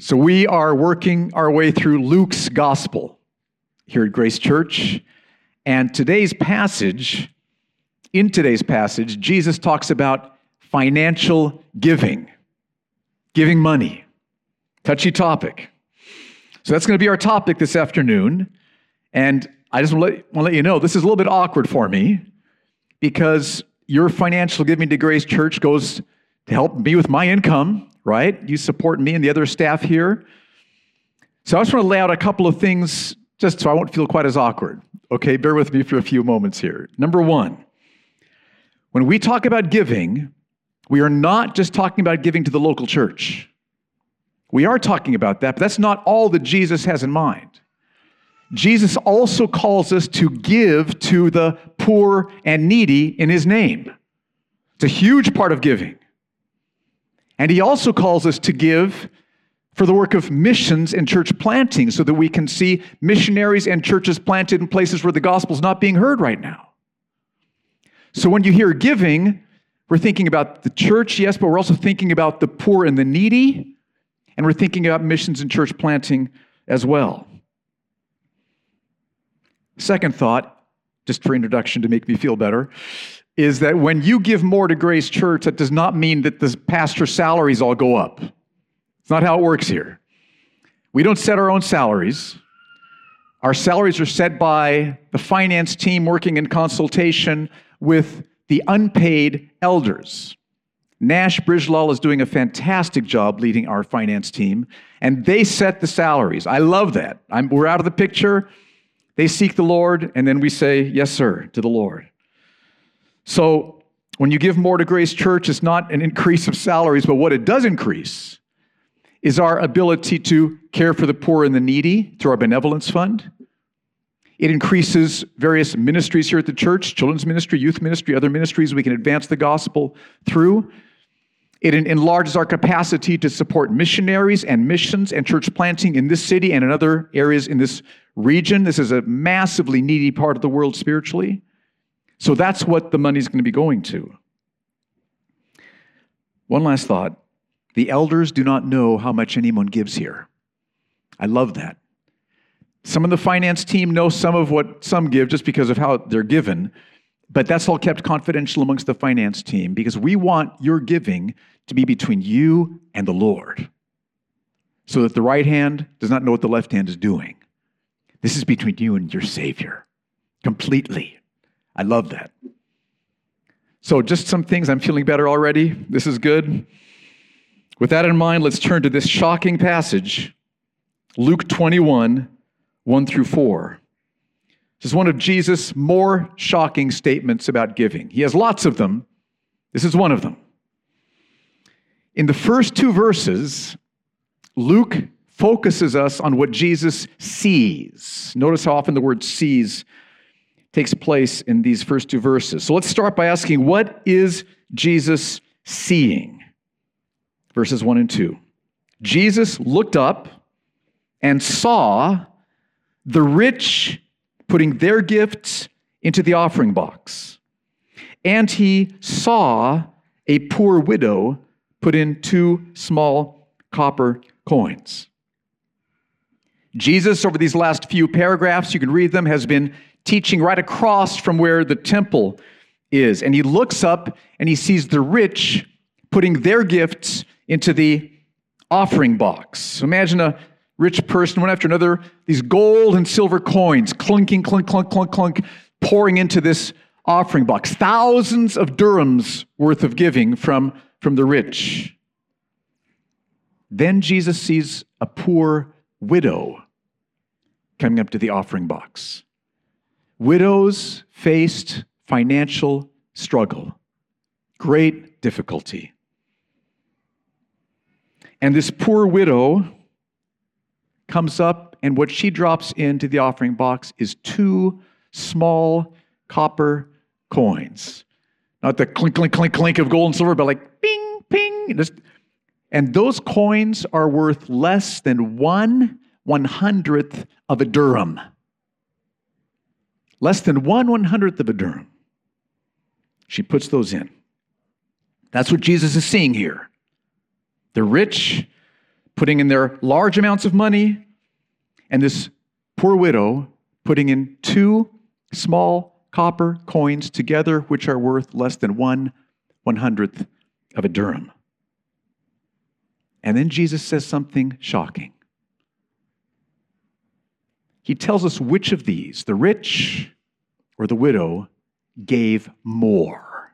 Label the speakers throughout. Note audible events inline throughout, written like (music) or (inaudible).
Speaker 1: So, we are working our way through Luke's gospel here at Grace Church. And today's passage, in today's passage, Jesus talks about financial giving, giving money. Touchy topic. So, that's going to be our topic this afternoon. And I just want to, let, want to let you know this is a little bit awkward for me because your financial giving to Grace Church goes help me with my income right? You support me and the other staff here. So I just want to lay out a couple of things just so I won't feel quite as awkward. Okay, bear with me for a few moments here. Number one, when we talk about giving, we are not just talking about giving to the local church. We are talking about that, but that's not all that Jesus has in mind. Jesus also calls us to give to the poor and needy in his name. It's a huge part of giving. And he also calls us to give for the work of missions and church planting so that we can see missionaries and churches planted in places where the gospel is not being heard right now. So when you hear giving, we're thinking about the church, yes, but we're also thinking about the poor and the needy, and we're thinking about missions and church planting as well. Second thought, just for introduction to make me feel better, is that when you give more to Grace Church, that does not mean that the pastor's salaries all go up. It's not how it works here. We don't set our own salaries. Our salaries are set by the finance team working in consultation with the unpaid elders. Nash Bridgelall is doing a fantastic job leading our finance team, and they set the salaries. I love that. I'm, we're out of the picture. They seek the Lord, and then we say, Yes, sir, to the Lord. So when you give more to Grace Church, it's not an increase of salaries, but what it does increase is our ability to care for the poor and the needy through our benevolence fund. It increases various ministries here at the church children's ministry, youth ministry, other ministries we can advance the gospel through. It enlarges our capacity to support missionaries and missions and church planting in this city and in other areas in this region. This is a massively needy part of the world spiritually. So that's what the money's going to be going to. One last thought the elders do not know how much anyone gives here. I love that. Some of the finance team know some of what some give just because of how they're given, but that's all kept confidential amongst the finance team because we want your giving to be between you and the Lord so that the right hand does not know what the left hand is doing. This is between you and your Savior completely. I love that. So, just some things. I'm feeling better already. This is good. With that in mind, let's turn to this shocking passage Luke 21, 1 through 4. This is one of Jesus' more shocking statements about giving. He has lots of them. This is one of them. In the first two verses, Luke focuses us on what Jesus sees. Notice how often the word sees takes place in these first two verses. So let's start by asking what is Jesus seeing? Verses 1 and 2. Jesus looked up and saw the rich putting their gifts into the offering box. And he saw a poor widow put in two small copper coins. Jesus, over these last few paragraphs, you can read them, has been teaching right across from where the temple is. And he looks up and he sees the rich putting their gifts into the offering box. So imagine a rich person, one after another, these gold and silver coins clinking, clunk, clunk, clunk, clunk, pouring into this offering box. Thousands of dirhams worth of giving from, from the rich. Then Jesus sees a poor widow coming up to the offering box. Widows faced financial struggle, great difficulty. And this poor widow comes up, and what she drops into the offering box is two small copper coins. Not the clink, clink, clink, clink of gold and silver, but like ping, ping. And those coins are worth less than one one hundredth of a dirham. Less than one one hundredth of a dirham. She puts those in. That's what Jesus is seeing here. The rich putting in their large amounts of money, and this poor widow putting in two small copper coins together, which are worth less than one one hundredth of a dirham. And then Jesus says something shocking. He tells us which of these, the rich or the widow, gave more.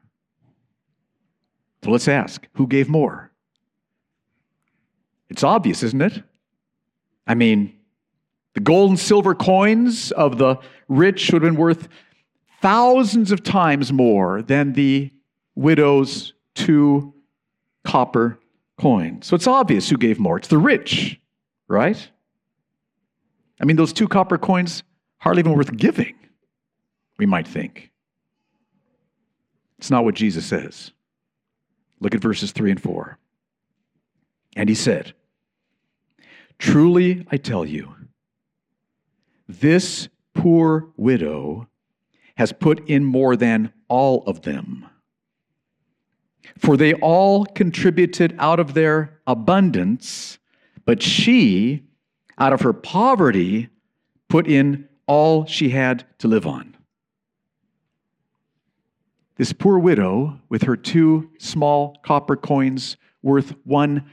Speaker 1: So let's ask who gave more? It's obvious, isn't it? I mean, the gold and silver coins of the rich would have been worth thousands of times more than the widow's two copper coins. So it's obvious who gave more. It's the rich, right? I mean, those two copper coins hardly even worth giving, we might think. It's not what Jesus says. Look at verses 3 and 4. And he said, Truly I tell you, this poor widow has put in more than all of them. For they all contributed out of their abundance, but she, out of her poverty, put in all she had to live on. This poor widow, with her two small copper coins worth one,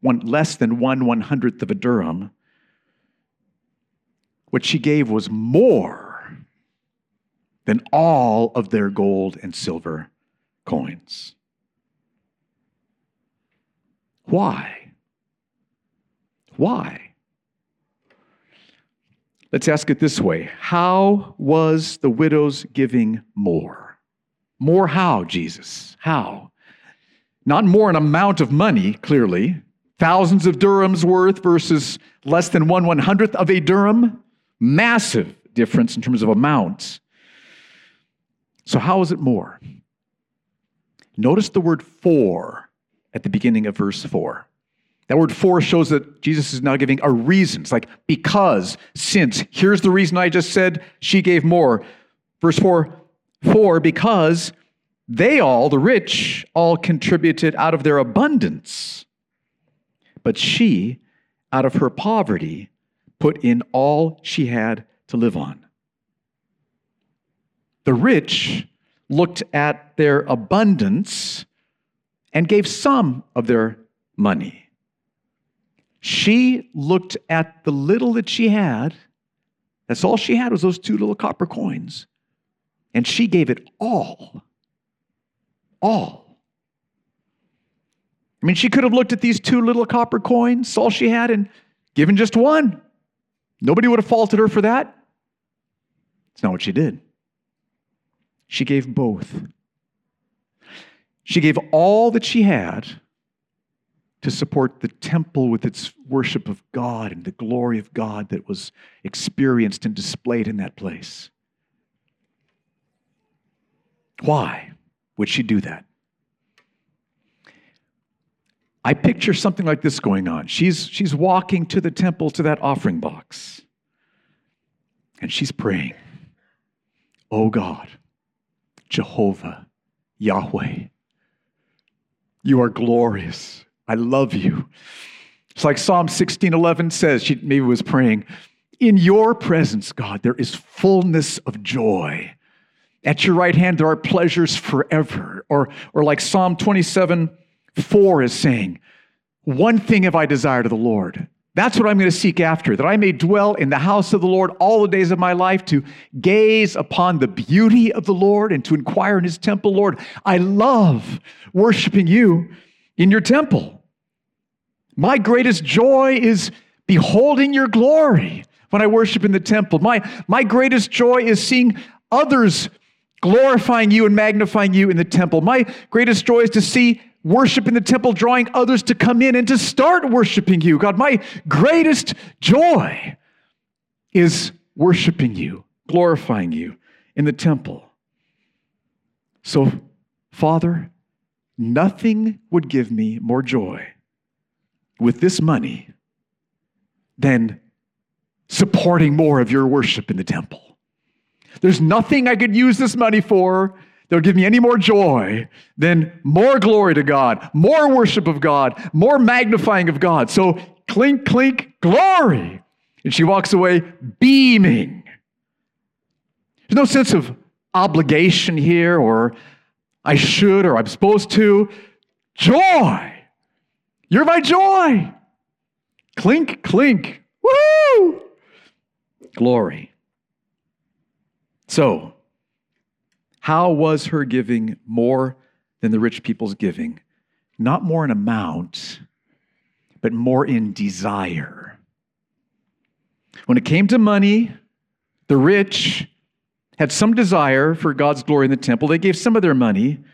Speaker 1: one less than one one hundredth of a dirham, what she gave was more than all of their gold and silver coins. Why? Why? Let's ask it this way How was the widow's giving more? More how, Jesus? How? Not more an amount of money, clearly. Thousands of dirhams worth versus less than one one hundredth of a dirham. Massive difference in terms of amounts. So, how is it more? Notice the word for at the beginning of verse 4. That word for shows that Jesus is now giving a reason. It's like because, since. Here's the reason I just said she gave more. Verse 4 For because they all, the rich, all contributed out of their abundance, but she, out of her poverty, put in all she had to live on. The rich looked at their abundance and gave some of their money. She looked at the little that she had. That's all she had was those two little copper coins. And she gave it all. All. I mean, she could have looked at these two little copper coins, all she had, and given just one. Nobody would have faulted her for that. It's not what she did. She gave both. She gave all that she had to support the temple with its worship of God and the glory of God that was experienced and displayed in that place. Why would she do that? I picture something like this going on. She's, she's walking to the temple to that offering box, and she's praying, Oh God, Jehovah, Yahweh, you are glorious. I love you. It's like Psalm 16:11 says, she maybe was praying, in your presence, God, there is fullness of joy. At your right hand, there are pleasures forever. Or, or like Psalm 27 4 is saying, One thing have I desired of the Lord. That's what I'm going to seek after, that I may dwell in the house of the Lord all the days of my life, to gaze upon the beauty of the Lord and to inquire in his temple. Lord, I love worshiping you in your temple. My greatest joy is beholding your glory when I worship in the temple. My, my greatest joy is seeing others glorifying you and magnifying you in the temple. My greatest joy is to see worship in the temple, drawing others to come in and to start worshiping you. God, my greatest joy is worshiping you, glorifying you in the temple. So, Father, nothing would give me more joy with this money than supporting more of your worship in the temple. There's nothing I could use this money for that would give me any more joy than more glory to God, more worship of God, more magnifying of God. So clink, clink, glory. And she walks away beaming. There's no sense of obligation here or I should or I'm supposed to. Joy. You're my joy. Clink, clink. Woo! Glory. So, how was her giving more than the rich people's giving? Not more in amount, but more in desire. When it came to money, the rich had some desire for God's glory in the temple. They gave some of their money,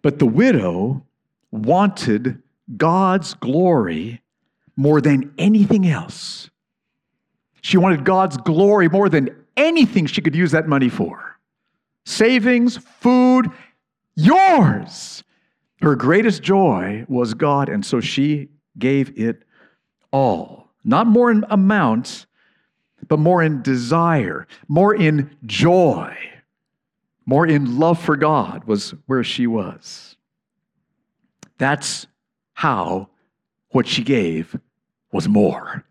Speaker 1: but the widow wanted God's glory more than anything else. She wanted God's glory more than anything she could use that money for. Savings, food, yours. Her greatest joy was God, and so she gave it all. Not more in amount, but more in desire, more in joy, more in love for God was where she was. That's how what she gave was more.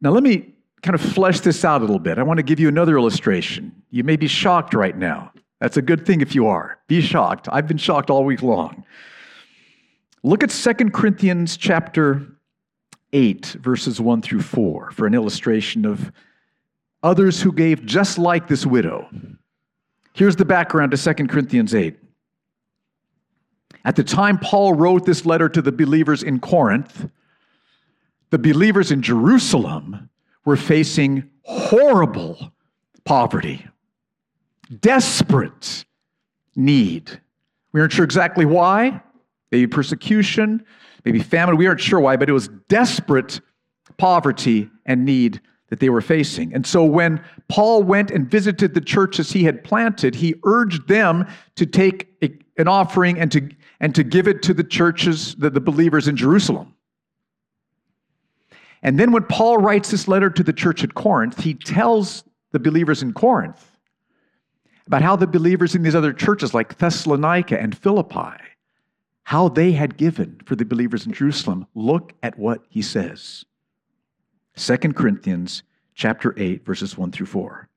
Speaker 1: Now, let me kind of flesh this out a little bit. I want to give you another illustration. You may be shocked right now. That's a good thing if you are. Be shocked. I've been shocked all week long. Look at 2 Corinthians chapter 8, verses 1 through 4, for an illustration of others who gave just like this widow. Here's the background to 2 Corinthians 8. At the time Paul wrote this letter to the believers in Corinth, the believers in Jerusalem were facing horrible poverty, desperate need. We aren't sure exactly why, maybe persecution, maybe famine. We aren't sure why, but it was desperate poverty and need that they were facing. And so when Paul went and visited the churches he had planted, he urged them to take a, an offering and to, and to give it to the churches, the, the believers in Jerusalem. And then when Paul writes this letter to the church at Corinth, he tells the believers in Corinth about how the believers in these other churches like Thessalonica and Philippi how they had given for the believers in Jerusalem. Look at what he says. 2 Corinthians chapter 8 verses 1 through 4.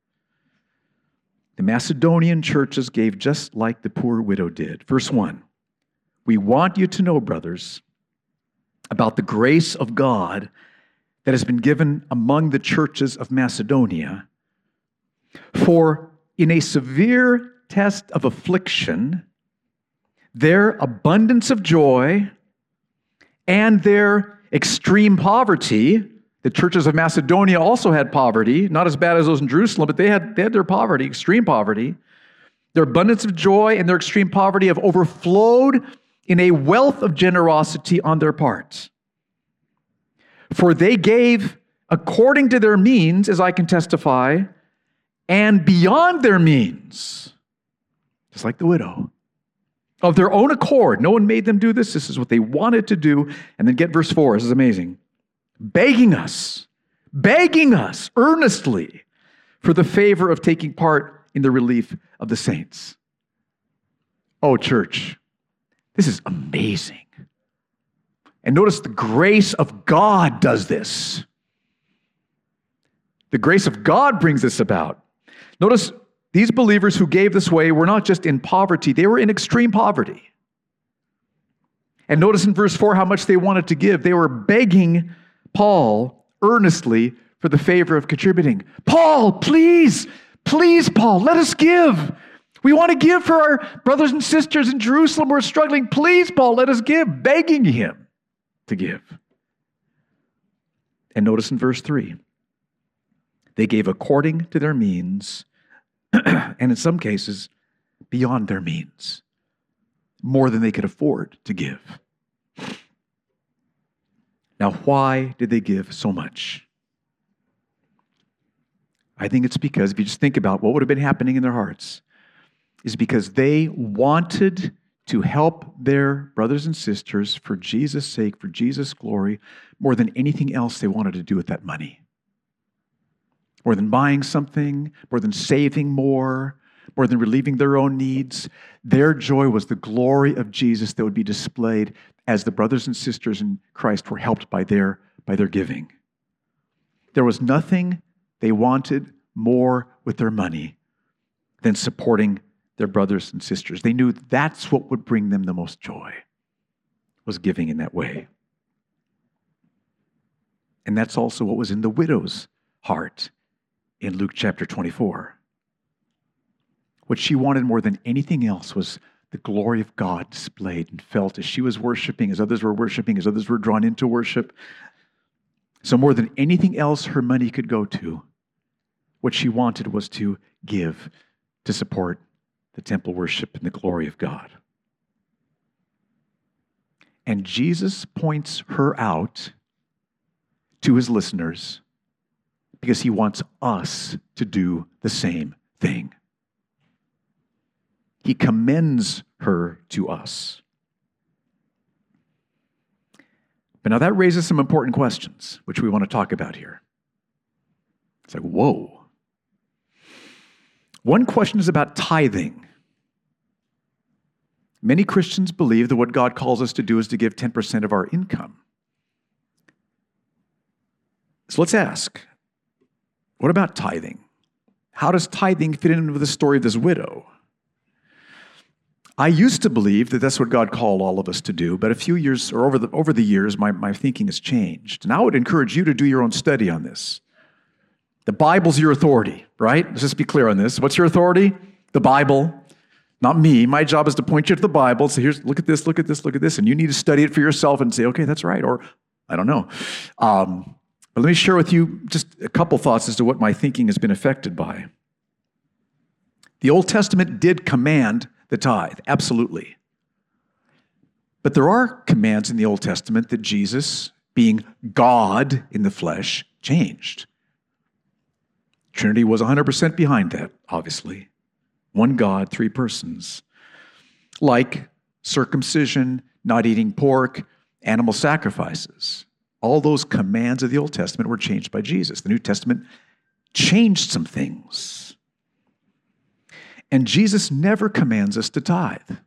Speaker 1: The Macedonian churches gave just like the poor widow did. Verse 1. We want you to know, brothers, about the grace of God that has been given among the churches of Macedonia. For in a severe test of affliction, their abundance of joy and their extreme poverty. The churches of Macedonia also had poverty, not as bad as those in Jerusalem, but they had, they had their poverty, extreme poverty. Their abundance of joy and their extreme poverty have overflowed in a wealth of generosity on their part. For they gave according to their means, as I can testify, and beyond their means, just like the widow of their own accord. No one made them do this. This is what they wanted to do. And then get verse 4. This is amazing. Begging us, begging us earnestly for the favor of taking part in the relief of the saints. Oh, church, this is amazing. And notice the grace of God does this. The grace of God brings this about. Notice these believers who gave this way were not just in poverty, they were in extreme poverty. And notice in verse 4 how much they wanted to give. They were begging Paul earnestly for the favor of contributing. Paul, please, please, Paul, let us give. We want to give for our brothers and sisters in Jerusalem who are struggling. Please, Paul, let us give, begging him to give. And notice in verse 3 they gave according to their means (clears throat) and in some cases, beyond their means, more than they could afford to give. Now, why did they give so much? I think it's because, if you just think about what would have been happening in their hearts, is because they wanted to help their brothers and sisters for Jesus' sake, for Jesus' glory, more than anything else they wanted to do with that money more than buying something, more than saving more, more than relieving their own needs. Their joy was the glory of Jesus that would be displayed as the brothers and sisters in Christ were helped by their, by their giving. There was nothing they wanted more with their money than supporting their brothers and sisters. They knew that's what would bring them the most joy, was giving in that way. And that's also what was in the widow's heart in Luke chapter 24. What she wanted more than anything else was the glory of God displayed and felt as she was worshiping, as others were worshiping, as others were drawn into worship. So, more than anything else her money could go to, what she wanted was to give to support the temple worship and the glory of God. And Jesus points her out to his listeners because he wants us to do the same thing. He commends her to us. But now that raises some important questions, which we want to talk about here. It's like, whoa. One question is about tithing. Many Christians believe that what God calls us to do is to give 10% of our income. So let's ask what about tithing? How does tithing fit in with the story of this widow? I used to believe that that's what God called all of us to do, but a few years or over the, over the years, my, my thinking has changed. And I would encourage you to do your own study on this. The Bible's your authority, right? Let's just be clear on this. What's your authority? The Bible, not me. My job is to point you to the Bible. So here's, look at this, look at this, look at this. And you need to study it for yourself and say, okay, that's right. Or I don't know. Um, but let me share with you just a couple thoughts as to what my thinking has been affected by. The Old Testament did command the tithe, absolutely. But there are commands in the Old Testament that Jesus, being God in the flesh, changed. Trinity was 100% behind that, obviously. One God, three persons. Like circumcision, not eating pork, animal sacrifices. All those commands of the Old Testament were changed by Jesus. The New Testament changed some things. And Jesus never commands us to tithe,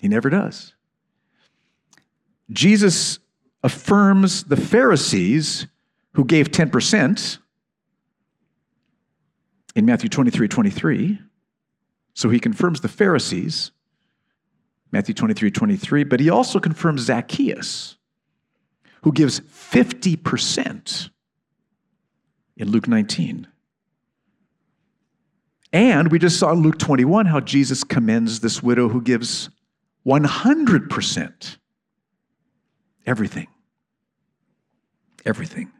Speaker 1: he never does. Jesus affirms the Pharisees who gave 10% in Matthew 23 23. So he confirms the Pharisees, Matthew 23 23, but he also confirms Zacchaeus, who gives 50% in Luke 19. And we just saw in Luke 21 how Jesus commends this widow who gives 100%. Everything. Everything.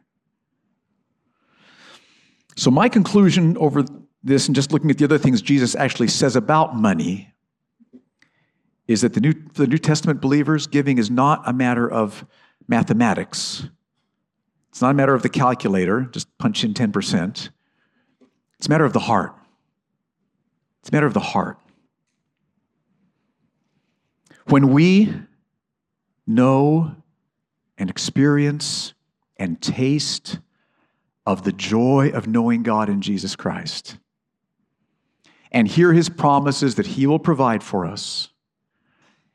Speaker 1: So, my conclusion over this, and just looking at the other things Jesus actually says about money, is that the New, the New Testament believers, giving is not a matter of mathematics. It's not a matter of the calculator, just punch in 10%. It's a matter of the heart. It's a matter of the heart. When we know and experience and taste of the joy of knowing God in Jesus Christ and hear his promises that he will provide for us,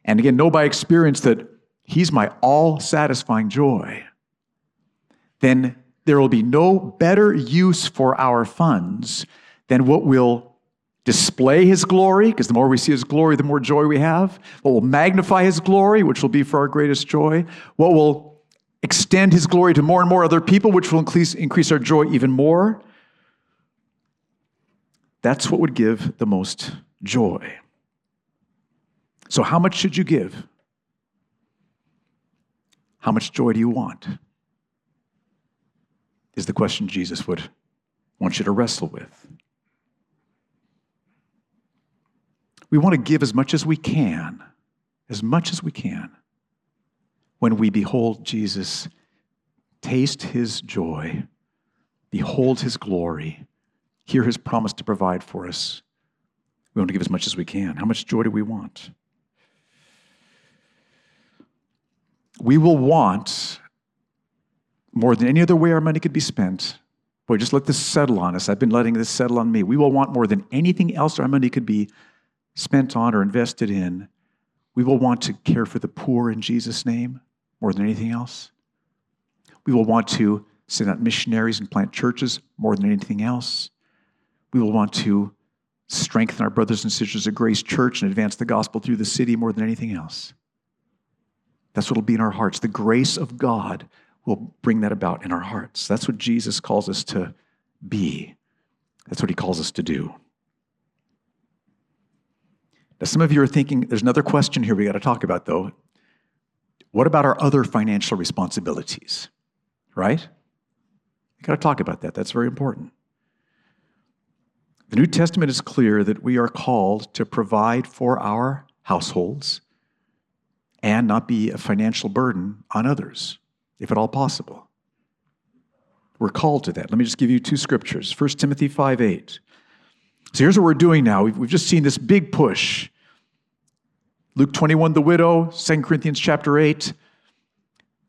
Speaker 1: and again, know by experience that he's my all satisfying joy, then there will be no better use for our funds than what will display his glory, because the more we see his glory, the more joy we have. What will magnify his glory, which will be for our greatest joy. What will extend his glory to more and more other people, which will increase, increase our joy even more. That's what would give the most joy. So, how much should you give? How much joy do you want? Is the question Jesus would want you to wrestle with. We want to give as much as we can, as much as we can, when we behold Jesus, taste his joy, behold his glory, hear his promise to provide for us. We want to give as much as we can. How much joy do we want? We will want more than any other way our money could be spent. Boy, just let this settle on us. I've been letting this settle on me. We will want more than anything else our money could be spent on or invested in We will want to care for the poor in Jesus' name more than anything else. We will want to send out missionaries and plant churches more than anything else. We will want to strengthen our brothers and sisters at Grace Church and advance the gospel through the city more than anything else. That's what will be in our hearts. The grace of God will bring that about in our hearts. That's what Jesus calls us to be. That's what he calls us to do. Now, some of you are thinking there's another question here we got to talk about, though. What about our other financial responsibilities? Right? We got to talk about that. That's very important. The New Testament is clear that we are called to provide for our households and not be a financial burden on others, if at all possible. We're called to that. Let me just give you two scriptures 1 Timothy 5 8. So here's what we're doing now. We've, we've just seen this big push. Luke 21, the widow, 2 Corinthians chapter 8.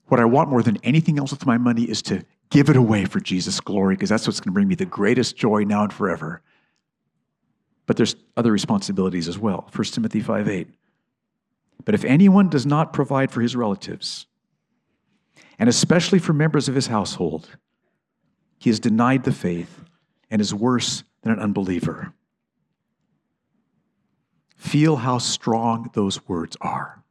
Speaker 1: What I want more than anything else with my money is to give it away for Jesus' glory, because that's what's going to bring me the greatest joy now and forever. But there's other responsibilities as well. 1 Timothy 5 8. But if anyone does not provide for his relatives, and especially for members of his household, he has denied the faith and is worse than an unbeliever. Feel how strong those words are.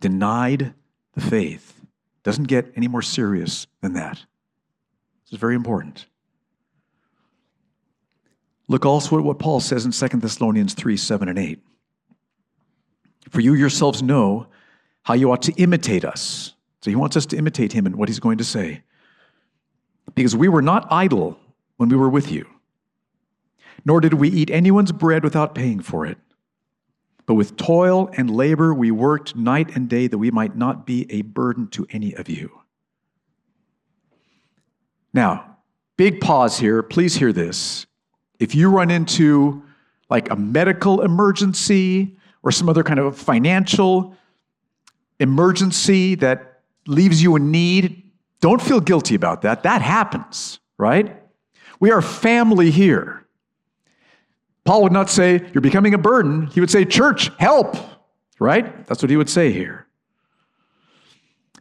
Speaker 1: Denied the faith doesn't get any more serious than that. This is very important. Look also at what Paul says in 2 Thessalonians 3 7 and 8. For you yourselves know how you ought to imitate us. So he wants us to imitate him in what he's going to say. Because we were not idle when we were with you, nor did we eat anyone's bread without paying for it. But with toil and labor we worked night and day that we might not be a burden to any of you. Now, big pause here. Please hear this. If you run into like a medical emergency or some other kind of financial emergency that leaves you in need, don't feel guilty about that. That happens, right? We are family here. Paul would not say, You're becoming a burden. He would say, Church, help, right? That's what he would say here.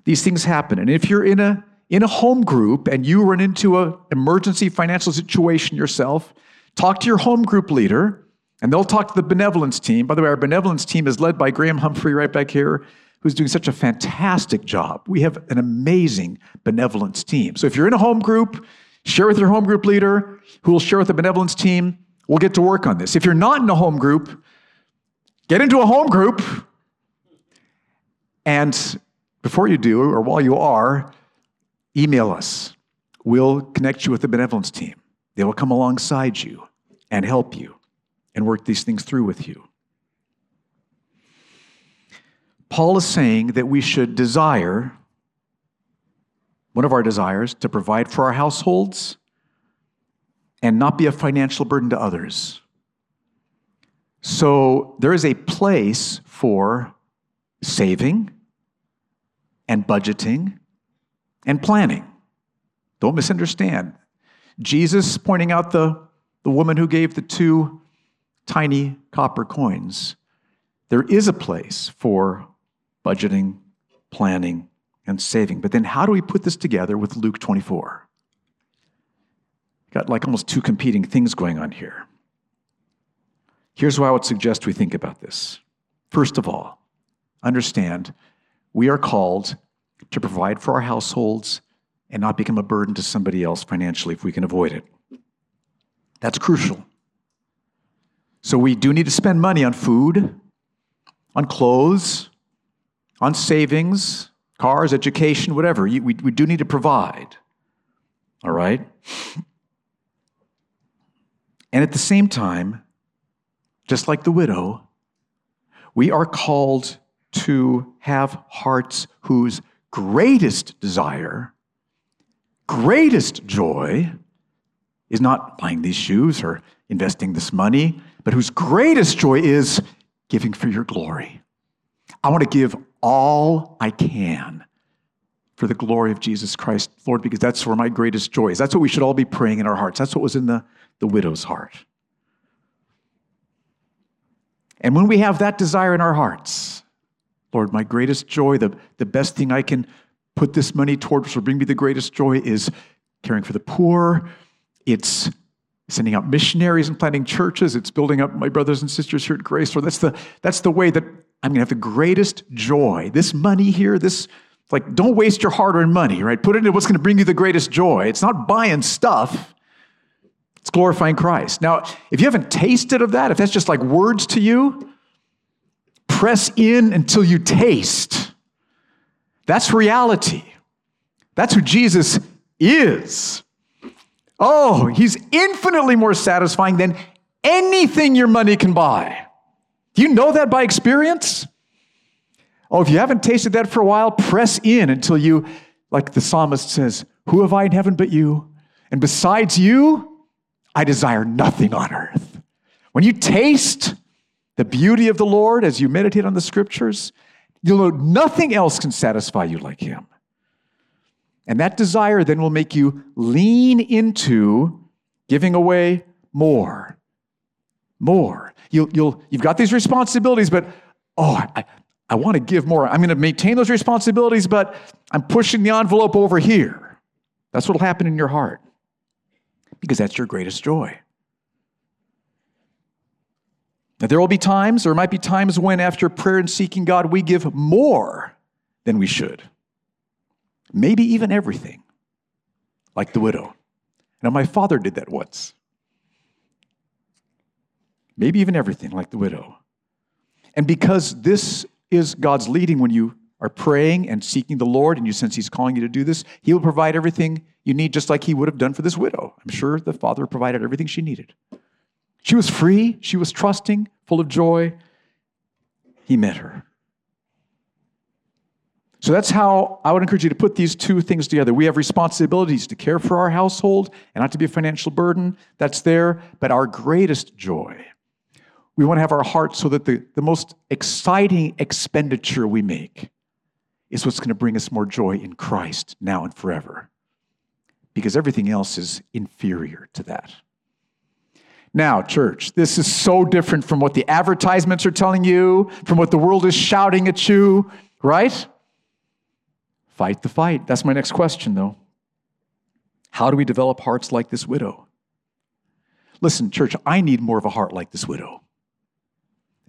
Speaker 1: These things happen. And if you're in a in a home group and you run into an emergency financial situation yourself, talk to your home group leader and they'll talk to the benevolence team. By the way, our benevolence team is led by Graham Humphrey right back here who's doing such a fantastic job. We have an amazing benevolence team. So if you're in a home group, share with your home group leader, who will share with the benevolence team. We'll get to work on this. If you're not in a home group, get into a home group. And before you do, or while you are, email us. We'll connect you with the benevolence team. They will come alongside you and help you and work these things through with you. Paul is saying that we should desire, one of our desires, to provide for our households and not be a financial burden to others. So there is a place for saving and budgeting and planning. Don't misunderstand. Jesus pointing out the, the woman who gave the two tiny copper coins. There is a place for budgeting, planning, and saving. But then how do we put this together with Luke 24? Got like almost two competing things going on here. Here's why I would suggest we think about this. First of all, understand we are called to provide for our households and not become a burden to somebody else financially if we can avoid it. That's crucial. So we do need to spend money on food, on clothes, on savings, cars, education, whatever. We, we do need to provide. All right? And at the same time, just like the widow, we are called to have hearts whose greatest desire, greatest joy, is not buying these shoes or investing this money, but whose greatest joy is giving for your glory. I want to give all I can for the glory of Jesus Christ, Lord, because that's where my greatest joy is. That's what we should all be praying in our hearts. That's what was in the, the widow's heart. And when we have that desire in our hearts, Lord, my greatest joy, the, the best thing I can put this money towards, will bring me the greatest joy, is caring for the poor. It's sending out missionaries and planting churches. It's building up my brothers and sisters here at Grace. Lord, that's the, that's the way that I'm going to have the greatest joy. This money here, this, like, don't waste your hard earned money, right? Put it into what's going to bring you the greatest joy. It's not buying stuff, it's glorifying Christ. Now, if you haven't tasted of that, if that's just like words to you, press in until you taste. That's reality. That's who Jesus is. Oh, he's infinitely more satisfying than anything your money can buy. Do you know that by experience? Oh, if you haven't tasted that for a while, press in until you, like the psalmist says, Who have I in heaven but you? And besides you, I desire nothing on earth. When you taste the beauty of the Lord as you meditate on the scriptures, you'll know nothing else can satisfy you like Him. And that desire then will make you lean into giving away more. More. You'll, you'll, you've got these responsibilities, but oh, I, I want to give more. I'm going to maintain those responsibilities, but I'm pushing the envelope over here. That's what will happen in your heart because that's your greatest joy. Now, there will be times, or might be times when, after prayer and seeking God, we give more than we should maybe even everything, like the widow. Now, my father did that once. Maybe even everything, like the widow. And because this is God's leading when you are praying and seeking the Lord and you sense He's calling you to do this, He will provide everything you need, just like He would have done for this widow. I'm sure the Father provided everything she needed. She was free, she was trusting, full of joy. He met her. So that's how I would encourage you to put these two things together. We have responsibilities to care for our household and not to be a financial burden. That's there. But our greatest joy, we want to have our heart so that the, the most exciting expenditure we make is what's going to bring us more joy in Christ now and forever. Because everything else is inferior to that. Now, church, this is so different from what the advertisements are telling you, from what the world is shouting at you, right? Fight the fight. That's my next question, though. How do we develop hearts like this widow? Listen, church, I need more of a heart like this widow.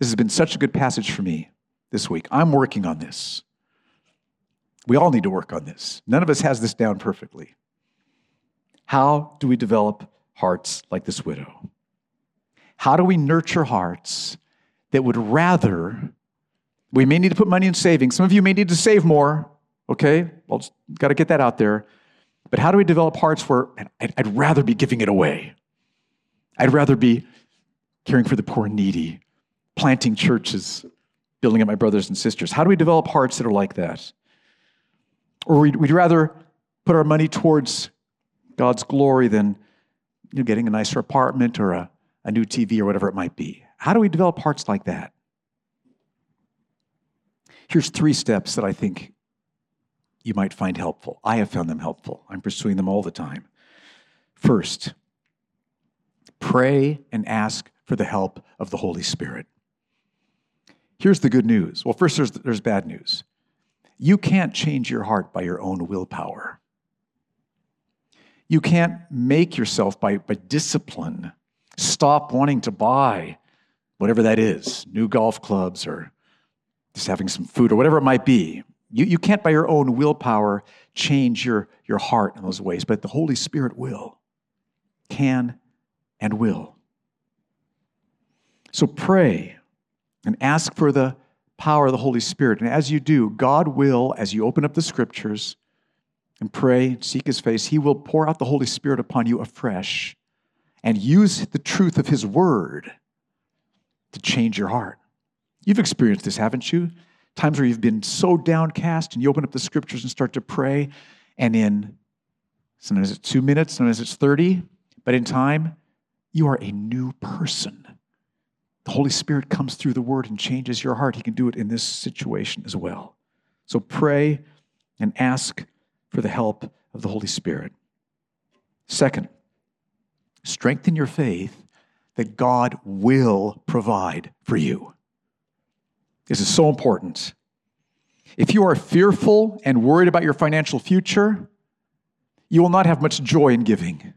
Speaker 1: This has been such a good passage for me this week. I'm working on this. We all need to work on this. None of us has this down perfectly. How do we develop hearts like this widow? How do we nurture hearts that would rather, we may need to put money in savings. Some of you may need to save more. Okay, well, got to get that out there. But how do we develop hearts where I'd, I'd rather be giving it away? I'd rather be caring for the poor and needy, planting churches, building up my brothers and sisters. How do we develop hearts that are like that? Or we'd, we'd rather put our money towards God's glory than you know, getting a nicer apartment or a, a new TV or whatever it might be. How do we develop hearts like that? Here's three steps that I think you might find helpful. I have found them helpful. I'm pursuing them all the time. First, pray and ask for the help of the Holy Spirit. Here's the good news. Well, first, there's, there's bad news. You can't change your heart by your own willpower. You can't make yourself, by, by discipline, stop wanting to buy whatever that is new golf clubs or just having some food or whatever it might be. You, you can't, by your own willpower, change your, your heart in those ways, but the Holy Spirit will, can, and will. So pray and ask for the power of the Holy Spirit. And as you do, God will, as you open up the scriptures and pray seek his face, he will pour out the Holy Spirit upon you afresh and use the truth of his word to change your heart. You've experienced this, haven't you? times where you've been so downcast and you open up the scriptures and start to pray, and in sometimes it's two minutes, sometimes it's 30, but in time, you are a new person. The Holy Spirit comes through the word and changes your heart. He can do it in this situation as well. So pray and ask for the help of the Holy Spirit. Second, strengthen your faith that God will provide for you. This is so important. If you are fearful and worried about your financial future, you will not have much joy in giving.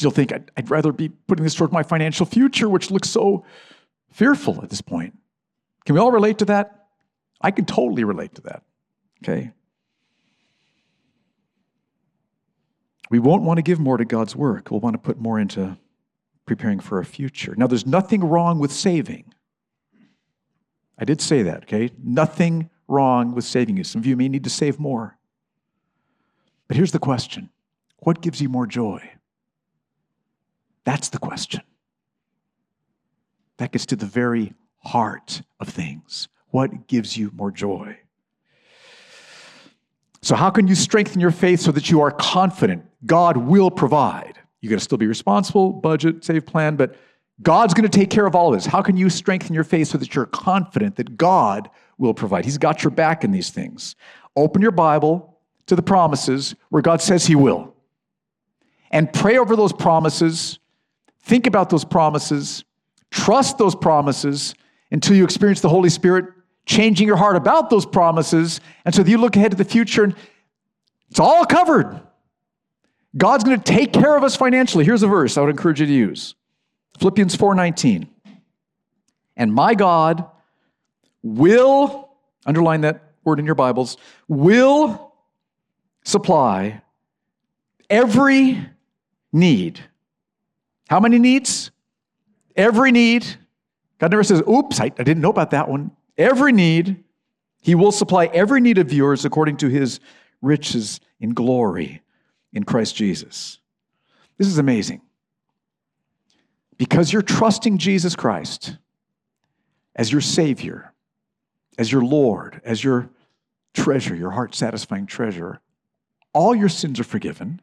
Speaker 1: Because you'll think, I'd, I'd rather be putting this toward my financial future, which looks so fearful at this point. Can we all relate to that? I can totally relate to that. Okay? We won't want to give more to God's work. We'll want to put more into preparing for a future. Now, there's nothing wrong with saving. I did say that, okay? Nothing wrong with saving you. Some of you may need to save more. But here's the question What gives you more joy? That's the question. That gets to the very heart of things. What gives you more joy? So, how can you strengthen your faith so that you are confident God will provide? You got to still be responsible, budget, save plan, but God's going to take care of all of this. How can you strengthen your faith so that you're confident that God will provide? He's got your back in these things. Open your Bible to the promises where God says He will. And pray over those promises. Think about those promises. Trust those promises until you experience the Holy Spirit changing your heart about those promises. And so that you look ahead to the future and it's all covered. God's going to take care of us financially. Here's a verse I would encourage you to use. Philippians 4:19. And my God will underline that word in your Bibles, will supply every need. How many needs? Every need. God never says, oops, I, I didn't know about that one. Every need, He will supply every need of yours according to His riches in glory in Christ Jesus. This is amazing. Because you're trusting Jesus Christ as your Savior, as your Lord, as your treasure, your heart satisfying treasure, all your sins are forgiven,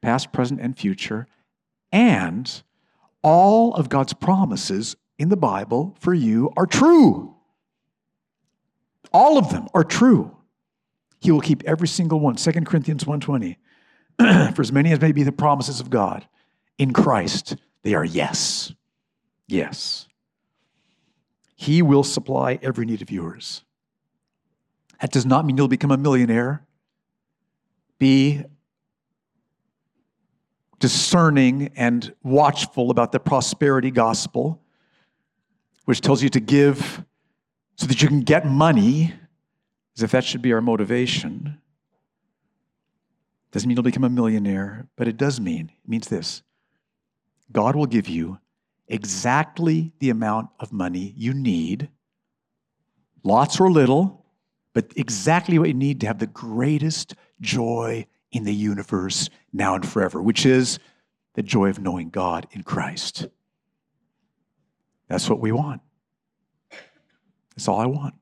Speaker 1: past, present, and future, and all of God's promises in the Bible for you are true. All of them are true. He will keep every single one. 2 Corinthians 1:20. (clears throat) for as many as may be the promises of God in Christ, they are yes. Yes. He will supply every need of yours. That does not mean you'll become a millionaire. Be discerning and watchful about the prosperity gospel, which tells you to give so that you can get money, as if that should be our motivation. Doesn't mean you'll become a millionaire, but it does mean, it means this God will give you exactly the amount of money you need, lots or little, but exactly what you need to have the greatest joy in the universe now and forever, which is the joy of knowing God in Christ. That's what we want. That's all I want.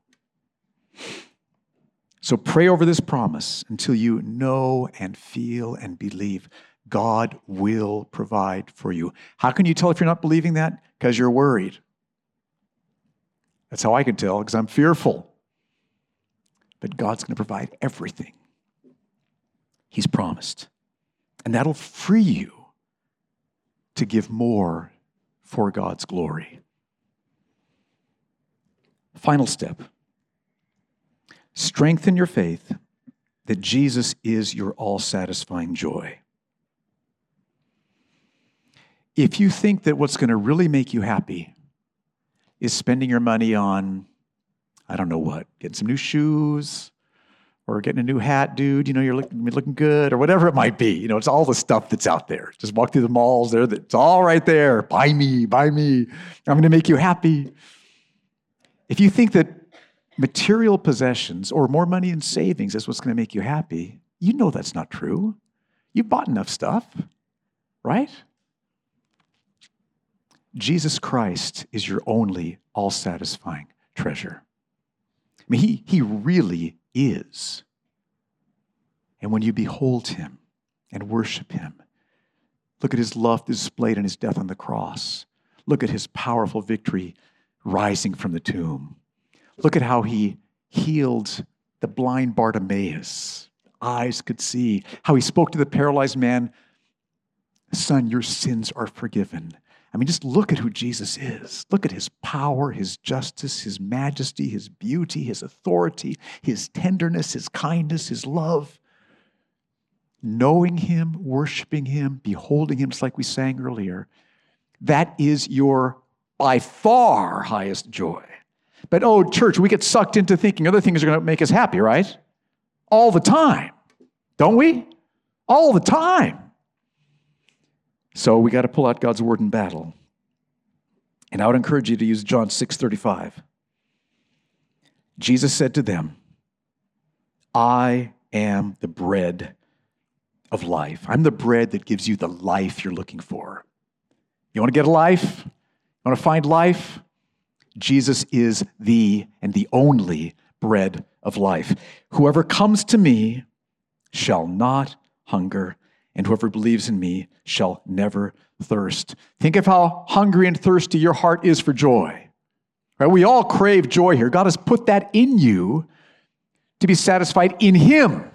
Speaker 1: So pray over this promise until you know and feel and believe God will provide for you. How can you tell if you're not believing that? Because you're worried. That's how I can tell, because I'm fearful. But God's going to provide everything He's promised. And that'll free you to give more for God's glory. Final step strengthen your faith that Jesus is your all satisfying joy. If you think that what's going to really make you happy is spending your money on, I don't know what, getting some new shoes or getting a new hat, dude, you know, you're looking, looking good or whatever it might be. You know, it's all the stuff that's out there. Just walk through the malls there. It's all right there. Buy me, buy me. I'm going to make you happy. If you think that material possessions or more money in savings is what's going to make you happy, you know that's not true. You've bought enough stuff, right? Jesus Christ is your only all satisfying treasure. I mean, he, he really is. And when you behold him and worship him, look at his love displayed in his death on the cross, look at his powerful victory rising from the tomb. Look at how he healed the blind Bartimaeus. Eyes could see. How he spoke to the paralyzed man Son, your sins are forgiven. I mean, just look at who Jesus is. Look at his power, his justice, his majesty, his beauty, his authority, his tenderness, his kindness, his love. Knowing him, worshiping him, beholding him, just like we sang earlier, that is your by far highest joy. But oh, church, we get sucked into thinking other things are going to make us happy, right? All the time. Don't we? All the time. So we got to pull out God's word in battle. And I would encourage you to use John 6:35. Jesus said to them, I am the bread of life. I'm the bread that gives you the life you're looking for. You want to get a life? You want to find life? Jesus is the and the only bread of life. Whoever comes to me shall not hunger, and whoever believes in me shall never thirst. Think of how hungry and thirsty your heart is for joy. Right? We all crave joy here. God has put that in you to be satisfied in Him,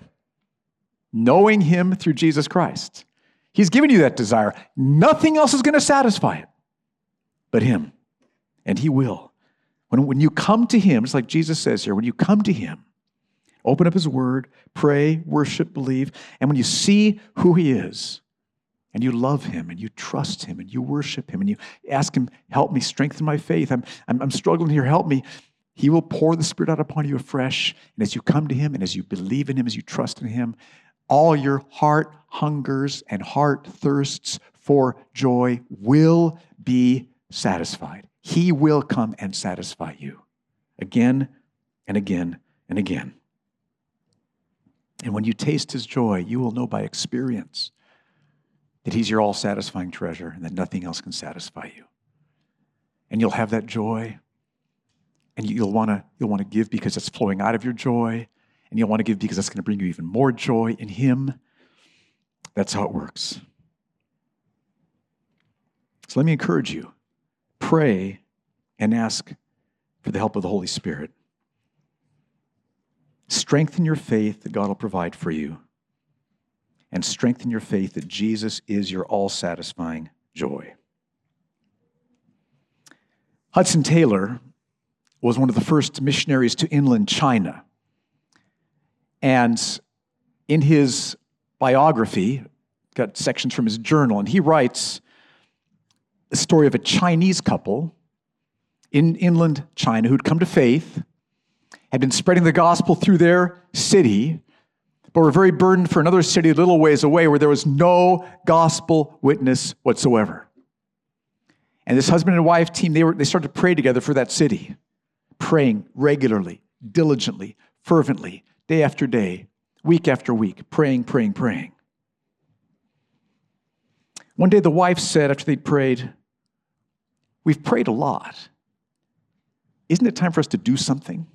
Speaker 1: knowing Him through Jesus Christ. He's given you that desire. Nothing else is going to satisfy it but Him, and He will. When, when you come to Him, it's like Jesus says here, when you come to Him, Open up His Word, pray, worship, believe. And when you see who He is, and you love Him, and you trust Him, and you worship Him, and you ask Him, Help me, strengthen my faith. I'm, I'm, I'm struggling here, help me. He will pour the Spirit out upon you afresh. And as you come to Him, and as you believe in Him, as you trust in Him, all your heart hungers and heart thirsts for joy will be satisfied. He will come and satisfy you again and again and again. And when you taste his joy, you will know by experience that he's your all satisfying treasure and that nothing else can satisfy you. And you'll have that joy, and you'll want to you'll want to give because it's flowing out of your joy, and you'll want to give because that's going to bring you even more joy in him. That's how it works. So let me encourage you pray and ask for the help of the Holy Spirit. Strengthen your faith that God will provide for you. And strengthen your faith that Jesus is your all satisfying joy. Hudson Taylor was one of the first missionaries to inland China. And in his biography, got sections from his journal, and he writes the story of a Chinese couple in inland China who'd come to faith had been spreading the gospel through their city, but were very burdened for another city a little ways away where there was no gospel witness whatsoever. And this husband and wife team, they, were, they started to pray together for that city, praying regularly, diligently, fervently, day after day, week after week, praying, praying, praying. One day the wife said, after they prayed, We've prayed a lot. Isn't it time for us to do something?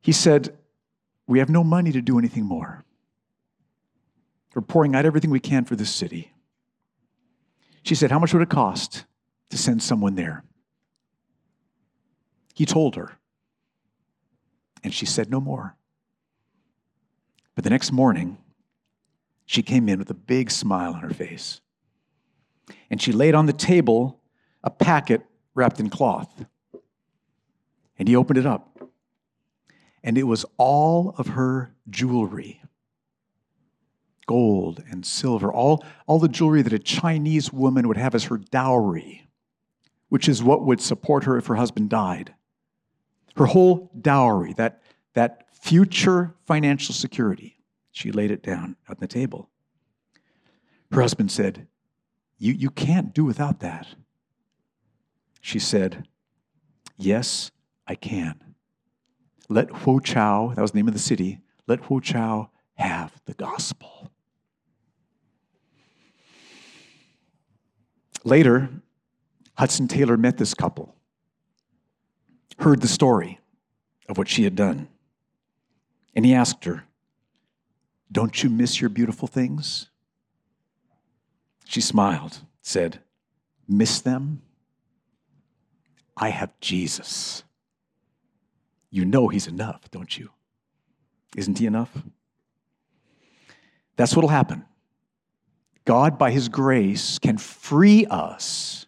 Speaker 1: He said, We have no money to do anything more. We're pouring out everything we can for this city. She said, How much would it cost to send someone there? He told her. And she said no more. But the next morning, she came in with a big smile on her face. And she laid on the table a packet wrapped in cloth. And he opened it up and it was all of her jewelry gold and silver, all, all the jewelry that a Chinese woman would have as her dowry, which is what would support her if her husband died. Her whole dowry, that, that future financial security, she laid it down on the table. Her husband said, you, you can't do without that. She said, Yes, I can. Let Huochao, that was the name of the city, let Huochao have the gospel. Later, Hudson Taylor met this couple, heard the story of what she had done, and he asked her, Don't you miss your beautiful things? She smiled, said, Miss them? I have Jesus. You know He's enough, don't you? Isn't He enough? That's what'll happen. God, by His grace, can free us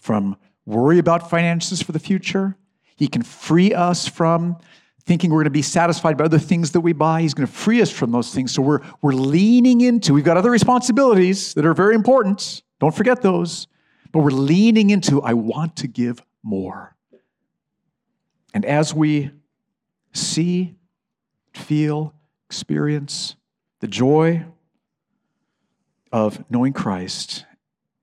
Speaker 1: from worry about finances for the future. He can free us from thinking we're going to be satisfied by other things that we buy. He's going to free us from those things. So we're, we're leaning into, we've got other responsibilities that are very important. Don't forget those. But we're leaning into, I want to give more. And as we see, feel, experience the joy of knowing Christ,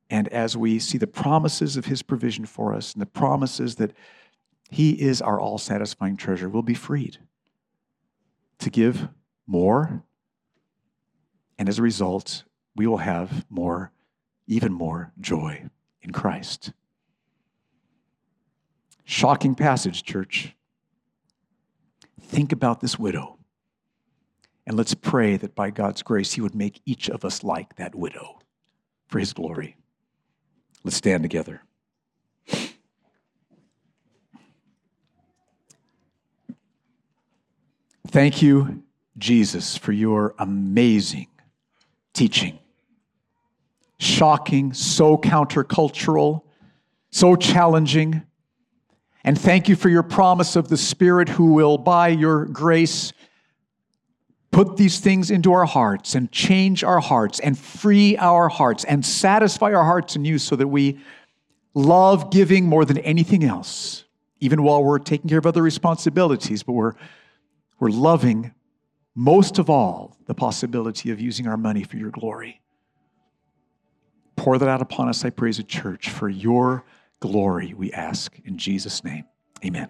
Speaker 1: and as we see the promises of his provision for us and the promises that he is our all satisfying treasure, we'll be freed to give more. And as a result, we will have more, even more joy in Christ. Shocking passage, church. Think about this widow. And let's pray that by God's grace, He would make each of us like that widow for His glory. Let's stand together. Thank you, Jesus, for your amazing teaching. Shocking, so countercultural, so challenging. And thank you for your promise of the Spirit who will, by your grace, put these things into our hearts and change our hearts and free our hearts and satisfy our hearts in you so that we love giving more than anything else, even while we're taking care of other responsibilities, but we're, we're loving most of all the possibility of using our money for your glory. Pour that out upon us, I praise a church, for your glory, we ask in Jesus' name. Amen.